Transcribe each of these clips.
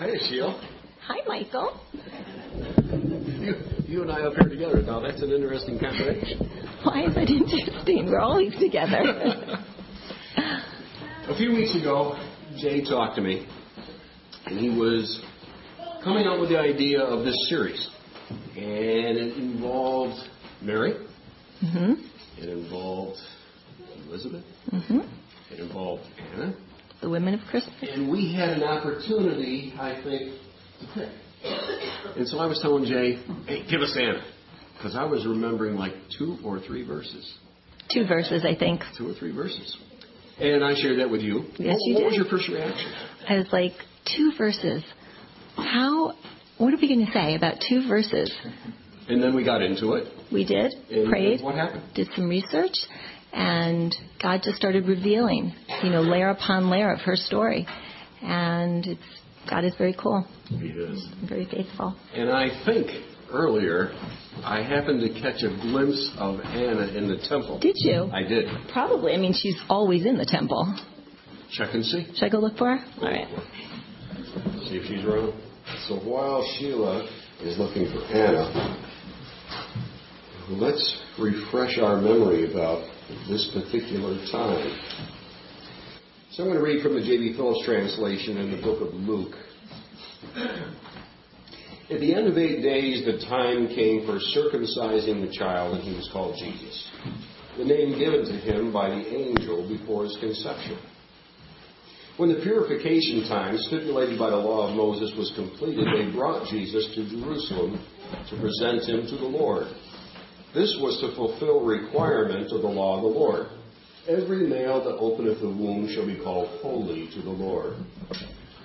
Hey, Sheila. Hi, Michael. You, you and I up here together. Now, that's an interesting combination. Why is it interesting? We're always together. A few weeks ago, Jay talked to me, and he was coming up with the idea of this series. And it involved Mary, Mm-hmm. it involved Elizabeth, Mm-hmm. it involved Anna, The women of Christmas. and we had an opportunity, I think, to pick. And so I was telling Jay, hey, give us Anna. Because I was remembering like two or three verses. Two verses, I think. Two or three verses. And I shared that with you. Yes, what, you what was your first reaction? I was like, two verses. How? What are we going to say about two verses? And then we got into it. We did, And prayed, What happened? did some research, and God just started revealing, you know, layer upon layer of her story. And it's God is very cool, He is. very faithful. And I think earlier I happened to catch a glimpse of Anna in the temple. Did you? I did. Probably. I mean, she's always in the temple. Check and see. Should I go look for her? All right. See if she's around. So while Sheila is looking for Anna, let's refresh our memory about this particular time. So I'm going to read from the J.B. Phillips translation in the book of Luke. At the end of eight days, the time came for circumcising the child, and he was called Jesus, the name given to him by the angel before his conception. When the purification time stipulated by the law of Moses was completed, they brought Jesus to Jerusalem to present him to the Lord. This was to fulfill requirement of the law of the Lord. Every male that openeth the womb shall be called holy to the Lord.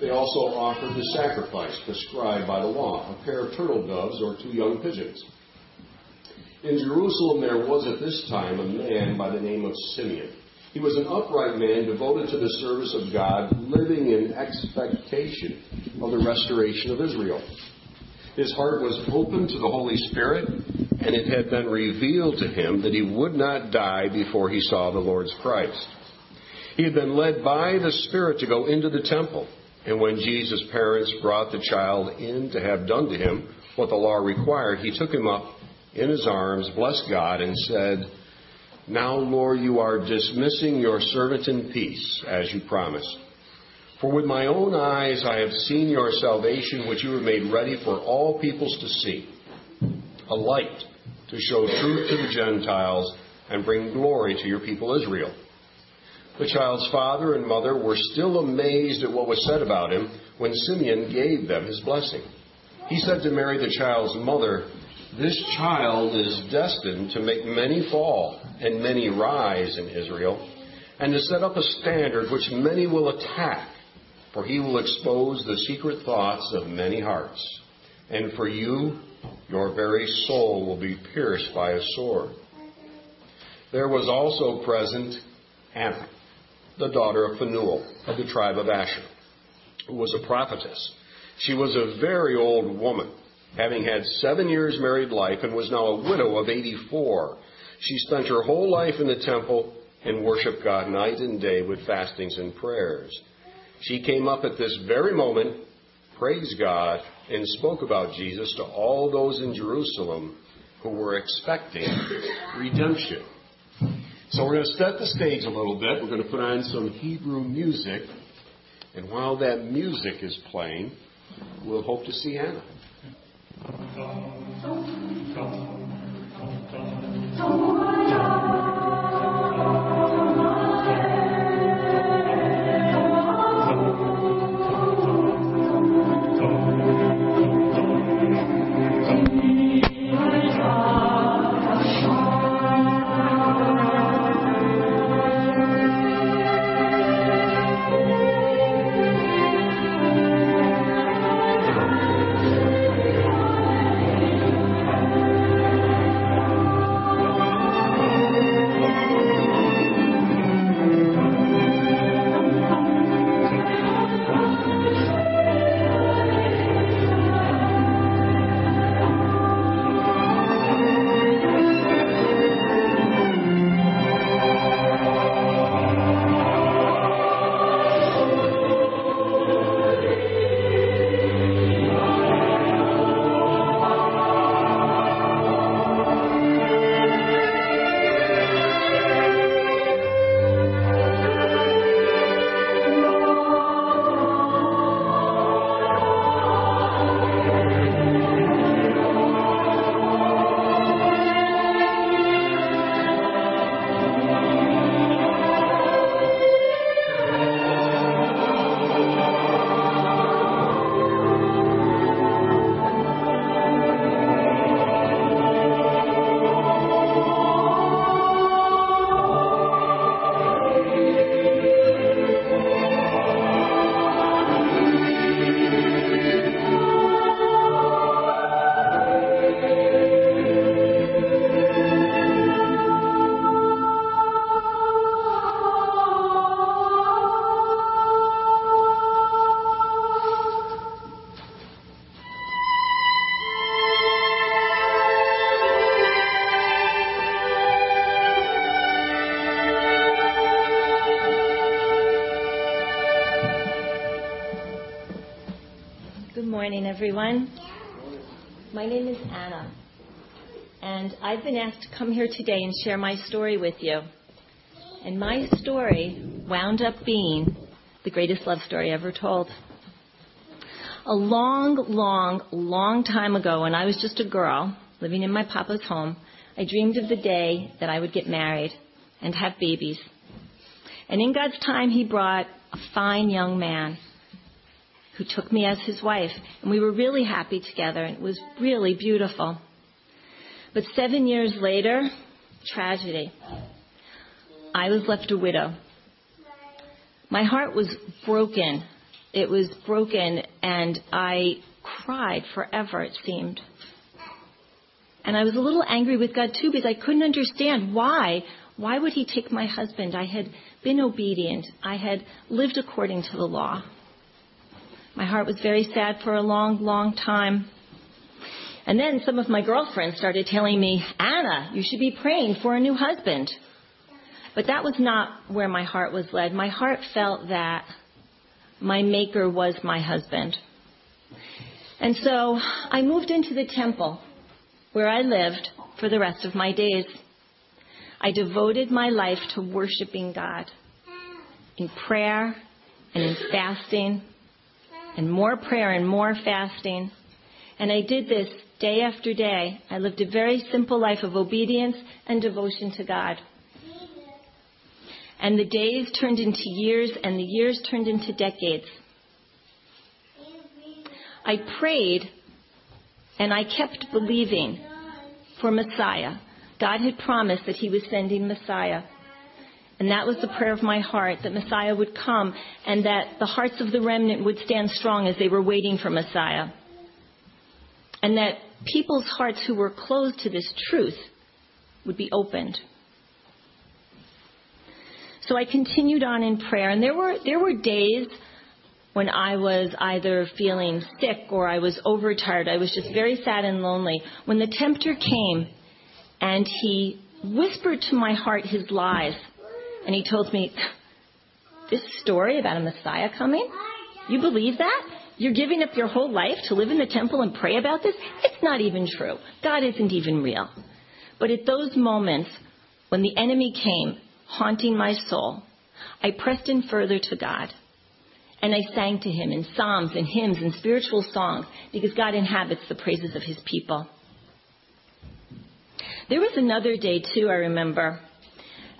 They also offered the sacrifice prescribed by the law, a pair of turtle doves or two young pigeons. In Jerusalem there was at this time a man by the name of Simeon. He was an upright man devoted to the service of God, living in expectation of the restoration of Israel. His heart was open to the Holy Spirit, and it had been revealed to him that he would not die before he saw the Lord's Christ. He had been led by the Spirit to go into the temple, and when Jesus' parents brought the child in to have done to him what the law required, he took him up in his arms, blessed God, and said, Now, Lord, you are dismissing your servant in peace, as you promised. For with my own eyes I have seen your salvation, which you have made ready for all peoples to see, a light to show truth to the Gentiles and bring glory to your people Israel. The child's father and mother were still amazed at what was said about him when Simeon gave them his blessing. He said to Mary, the child's mother, This child is destined to make many fall and many rise in Israel, and to set up a standard which many will attack, for he will expose the secret thoughts of many hearts. And for you, your very soul will be pierced by a sword. There was also present Anna, the daughter of Phanuel of the tribe of Asher, who was a prophetess. She was a very old woman, having had seven years married life, and was now a widow of 84. She spent her whole life in the temple and worshiped God night and day with fastings and prayers. She came up at this very moment, praised God, and spoke about Jesus to all those in Jerusalem who were expecting redemption. So we're going to set the stage a little bit. We're going to put on some Hebrew music. And while that music is playing, we'll hope to see Anna. Everyone. My name is Anna, and I've been asked to come here today and share my story with you. And my story wound up being the greatest love story ever told. A long, long, long time ago, when I was just a girl living in my papa's home, I dreamed of the day that I would get married and have babies. And in God's time, He brought a fine young man who took me as his wife. And we were really happy together, and it was really beautiful. But seven years later, tragedy. I was left a widow. My heart was broken. It was broken, and I cried forever, it seemed. And I was a little angry with God too because I couldn't understand why. Why would He take my husband? I had been obedient. I had lived according to the law. My heart was very sad for a long, long time. And then some of my girlfriends started telling me, Anna, you should be praying for a new husband. But that was not where my heart was led. My heart felt that my maker was my husband. And so I moved into the temple where I lived for the rest of my days. I devoted my life to worshiping God in prayer and in fasting and more prayer and more fasting. And I did this day after day. I lived a very simple life of obedience and devotion to God. And the days turned into years, and the years turned into decades. I prayed, and I kept believing for Messiah. God had promised that He was sending Messiah. And that was the prayer of my heart that Messiah would come and that the hearts of the remnant would stand strong as they were waiting for Messiah. And that people's hearts who were closed to this truth would be opened. So I continued on in prayer, and there were, there were days when I was either feeling sick or I was overtired. I was just very sad and lonely. When the tempter came and he whispered to my heart his lies and he told me, This story about a Messiah coming? You believe that? You're giving up your whole life to live in the temple and pray about this? It's not even true. God isn't even real. But at those moments when the enemy came haunting my soul, I pressed in further to God. And I sang to him in psalms and hymns and spiritual songs because God inhabits the praises of his people. There was another day, too, I remember,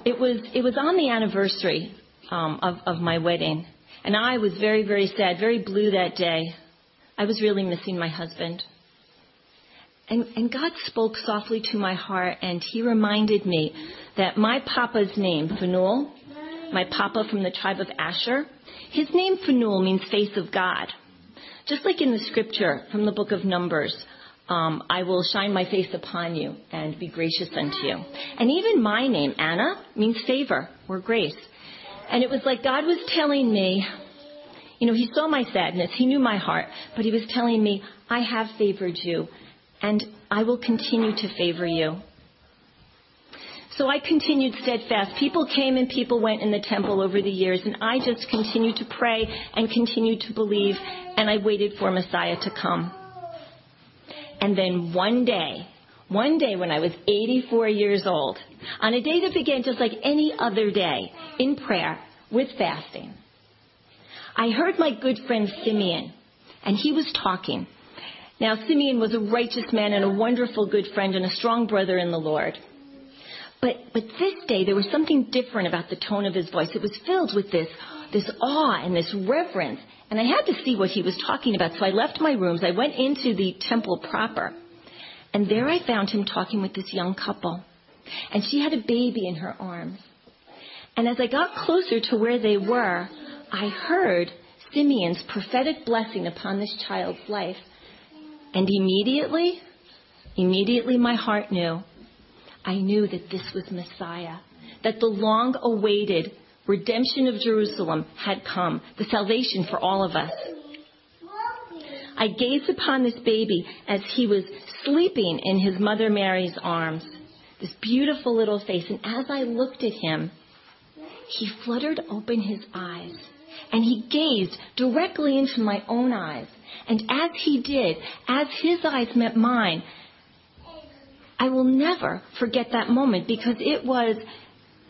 it was it was on the anniversary um, of of my wedding, and I was very very sad, very blue that day. I was really missing my husband. And, and God spoke softly to my heart, and He reminded me that my papa's name, Phanuel, my papa from the tribe of Asher, his name Phanuel means face of God. Just like in the scripture from the book of Numbers, um, I will shine my face upon you and be gracious unto you. And even my name, Anna, means favor or grace. And it was like God was telling me, you know, He saw my sadness, He knew my heart, but He was telling me, I have favored you, and I will continue to favor you. So I continued steadfast. People came and people went in the temple over the years, and I just continued to pray and continued to believe, and I waited for Messiah to come. And then one day, one day when I was 84 years old, on a day that began just like any other day, in prayer, with fasting, I heard my good friend Simeon, and he was talking. Now, Simeon was a righteous man and a wonderful good friend and a strong brother in the Lord. But, but this day, there was something different about the tone of his voice. It was filled with this, this awe and this reverence. And I had to see what he was talking about. So I left my rooms. I went into the temple proper. And there I found him talking with this young couple. And she had a baby in her arms. And as I got closer to where they were, I heard Simeon's prophetic blessing upon this child's life. And immediately, immediately my heart knew. I knew that this was Messiah, that the long awaited redemption of Jerusalem had come, the salvation for all of us. I gazed upon this baby as he was sleeping in his mother Mary's arms, this beautiful little face, and as I looked at him, he fluttered open his eyes, and he gazed directly into my own eyes. And as he did, as his eyes met mine, I will never forget that moment because it was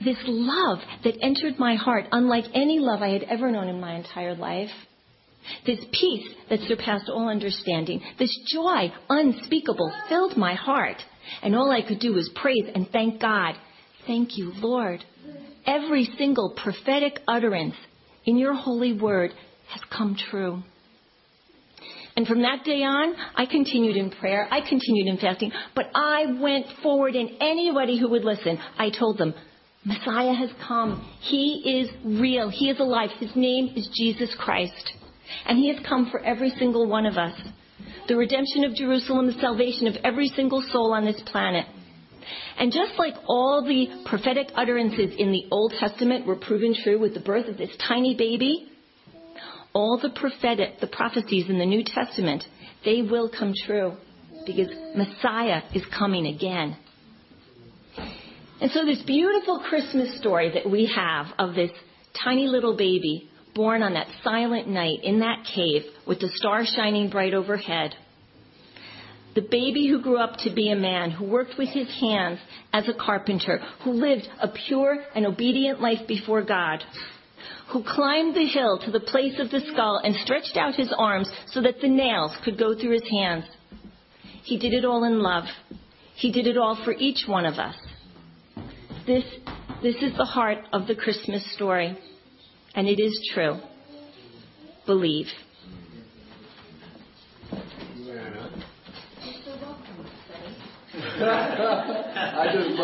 this love that entered my heart unlike any love I had ever known in my entire life. This peace that surpassed all understanding, this joy unspeakable filled my heart. And all I could do was praise and thank God. Thank you, Lord. Every single prophetic utterance in your holy word has come true. And from that day on, I continued in prayer. I continued in fasting. But I went forward, and anybody who would listen, I told them, Messiah has come. He is real. He is alive. His name is Jesus Christ. And He has come for every single one of us. The redemption of Jerusalem, the salvation of every single soul on this planet. And just like all the prophetic utterances in the Old Testament were proven true with the birth of this tiny baby, all the prophetic, the prophecies in the New Testament, they will come true because Messiah is coming again. And so this beautiful Christmas story that we have of this tiny little baby born on that silent night in that cave with the stars shining bright overhead. The baby who grew up to be a man, who worked with his hands as a carpenter, who lived a pure and obedient life before God, who climbed the hill to the place of the skull and stretched out his arms so that the nails could go through his hands. He did it all in love. He did it all for each one of us. This, this is the heart of the Christmas story, and it is true. Believe. I just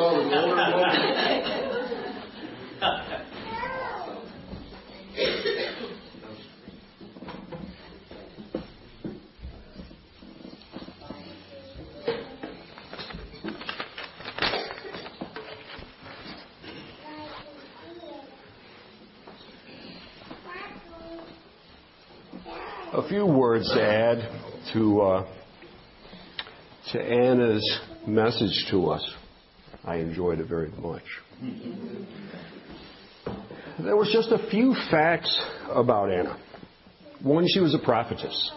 words to add to uh, to Anna's message to us. I enjoyed it very much. There was just a few facts about Anna. One, she was a prophetess,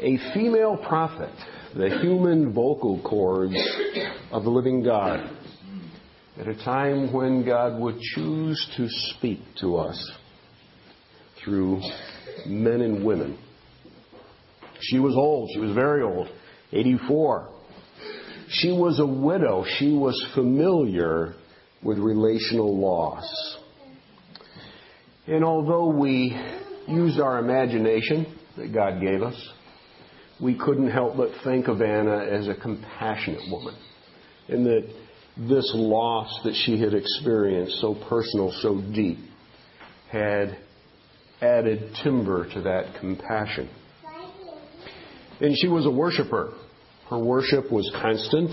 a female prophet, the human vocal cords of the living God, at a time when God would choose to speak to us through men and women. She was old. She was very old, 84. She was a widow. She was familiar with relational loss. And although we used our imagination that God gave us, we couldn't help but think of Anna as a compassionate woman. And that this loss that she had experienced, so personal, so deep, had added timber to that compassion. And she was a worshiper. Her worship was constant,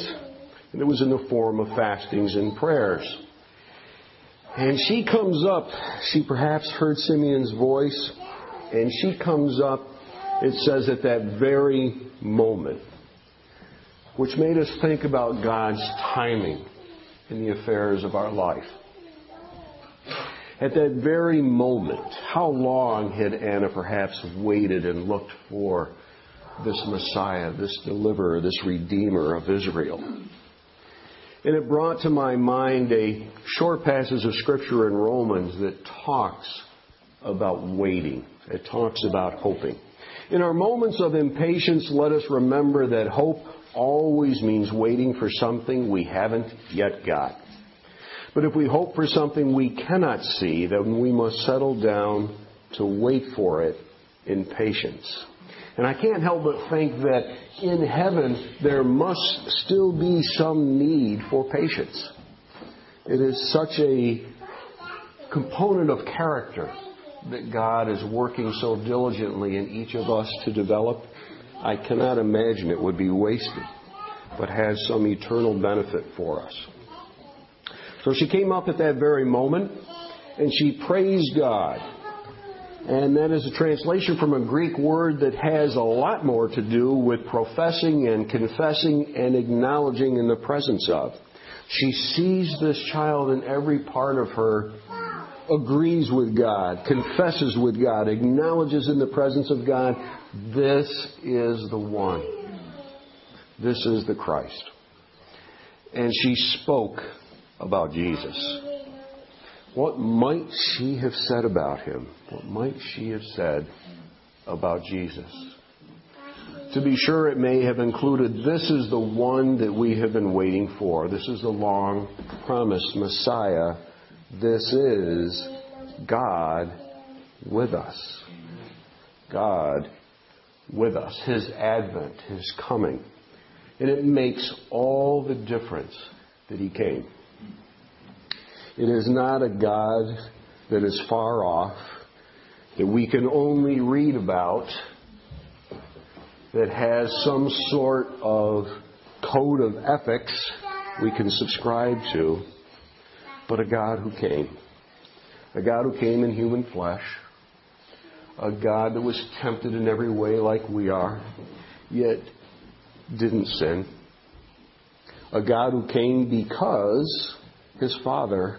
and it was in the form of fastings and prayers. And she comes up, she perhaps heard Simeon's voice, and she comes up, it says, at that very moment, which made us think about God's timing in the affairs of our life. At that very moment, how long had Anna perhaps waited and looked for this Messiah, this deliverer, this Redeemer of Israel? And it brought to my mind a short passage of Scripture in Romans that talks about waiting. It talks about hoping. In our moments of impatience, let us remember that hope always means waiting for something we haven't yet got. But if we hope for something we cannot see, then we must settle down to wait for it in patience. And I can't help but think that in heaven there must still be some need for patience. It is such a component of character that God is working so diligently in each of us to develop. I cannot imagine it would be wasted, but has some eternal benefit for us. So she came up at that very moment and she praised God. And that is a translation from a Greek word that has a lot more to do with professing and confessing and acknowledging in the presence of. She sees this child in every part of her agrees with God, confesses with God, acknowledges in the presence of God, this is the one. This is the Christ. And she spoke about Jesus. What might she have said about him? What might she have said about Jesus? To be sure, it may have included this is the one that we have been waiting for. This is the long promised Messiah. This is God with us. God with us. His advent, His coming. And it makes all the difference that He came. It is not a God that is far off, that we can only read about that has some sort of code of ethics we can subscribe to, but a God who came. A God who came in human flesh. A God that was tempted in every way like we are, yet didn't sin. A God who came because his Father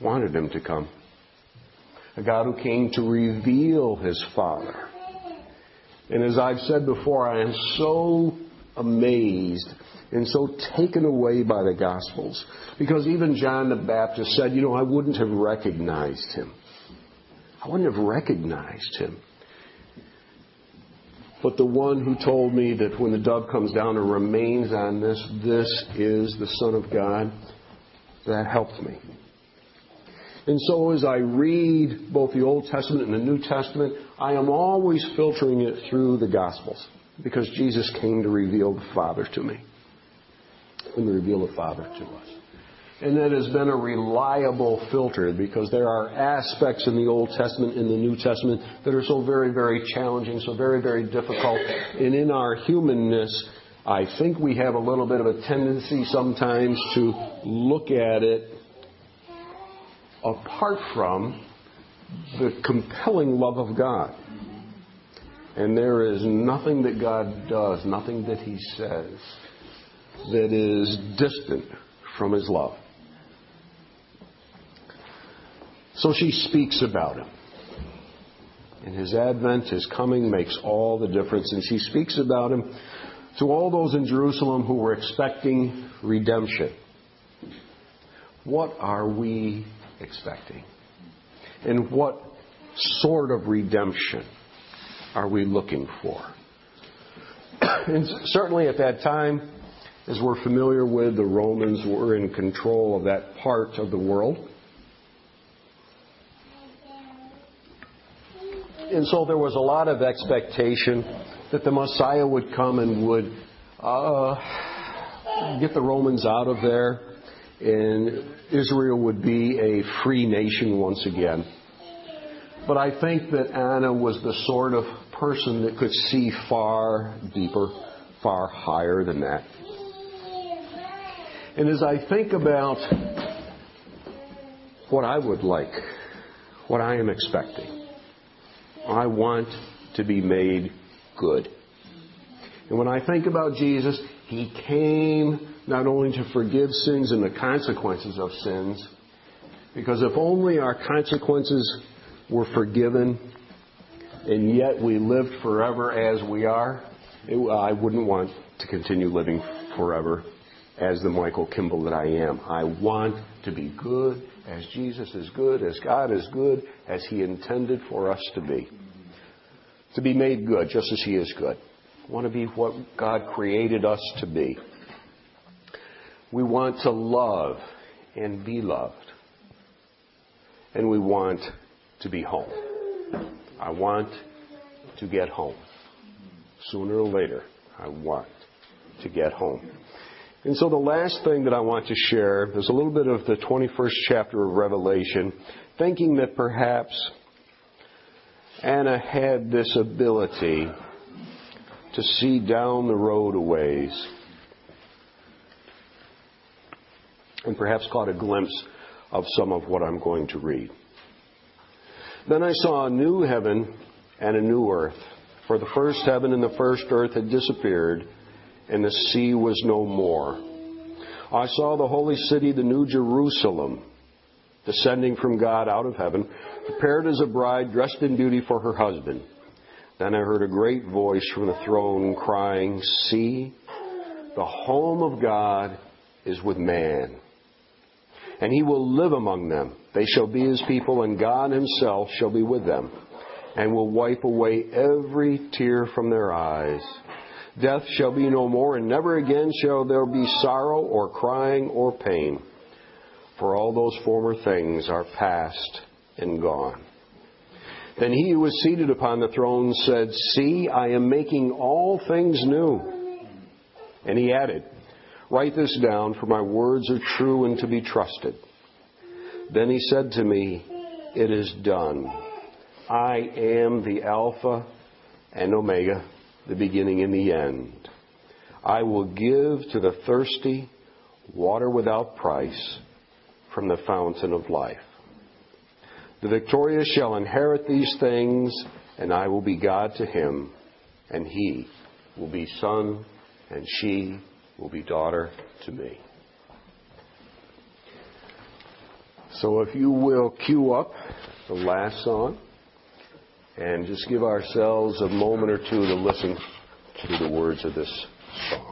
wanted him to come. A God who came to reveal his Father and as I've said before, I am so amazed and so taken away by the Gospels. Because even John the Baptist said, you know, I wouldn't have recognized him. I wouldn't have recognized him. But the one who told me that when the dove comes down and remains on this, this is the Son of God, that helped me. And so as I read both the Old Testament and the New Testament, I am always filtering it through the Gospels because Jesus came to reveal the Father to me and to reveal the Father to us. And that has been a reliable filter because there are aspects in the Old Testament, in the New Testament, that are so very, very challenging, so very, very difficult. And in our humanness, I think we have a little bit of a tendency sometimes to look at it apart from the compelling love of God. And there is nothing that God does, nothing that He says, that is distant from His love. So she speaks about Him. And His advent, His coming makes all the difference. And she speaks about Him to all those in Jerusalem who were expecting redemption. What are we expecting? And what sort of redemption are we looking for? and certainly at that time, as we're familiar with, the Romans were in control of that part of the world. And so there was a lot of expectation that the Messiah would come and would uh, get the Romans out of there and Israel would be a free nation once again. But I think that Anna was the sort of person that could see far deeper, far higher than that. And as I think about what I would like, what I am expecting, I want to be made good. And when I think about Jesus, He came not only to forgive sins and the consequences of sins, because if only our consequences were forgiven and yet we lived forever as we are, it, I wouldn't want to continue living forever as the Michael Kimball that I am. I want to be good as Jesus is good, as God is good, as He intended for us to be. To be made good, just as He is good. I want to be what God created us to be. We want to love and be loved. And we want to be home. I want to get home. Sooner or later, I want to get home. And so the last thing that I want to share is a little bit of the 21st chapter of Revelation, thinking that perhaps Anna had this ability to see down the road a ways and perhaps caught a glimpse of some of what I'm going to read. Then I saw a new heaven and a new earth, for the first heaven and the first earth had disappeared, and the sea was no more. I saw the holy city, the new Jerusalem, descending from God out of heaven, prepared as a bride dressed in beauty for her husband. Then I heard a great voice from the throne crying, See, the home of God is with man. And he will live among them. They shall be his people, and God himself shall be with them, and will wipe away every tear from their eyes. Death shall be no more, and never again shall there be sorrow or crying or pain for all those former things are past and gone. Then he who was seated upon the throne said, See, I am making all things new. And he added, Write this down, for my words are true and to be trusted. Then he said to me, It is done. I am the Alpha and Omega, the beginning and the end. I will give to the thirsty water without price from the fountain of life. The victorious shall inherit these things, and I will be God to him, and he will be son, and she will be daughter to me. So if you will cue up the last song and just give ourselves a moment or two to listen to the words of this song.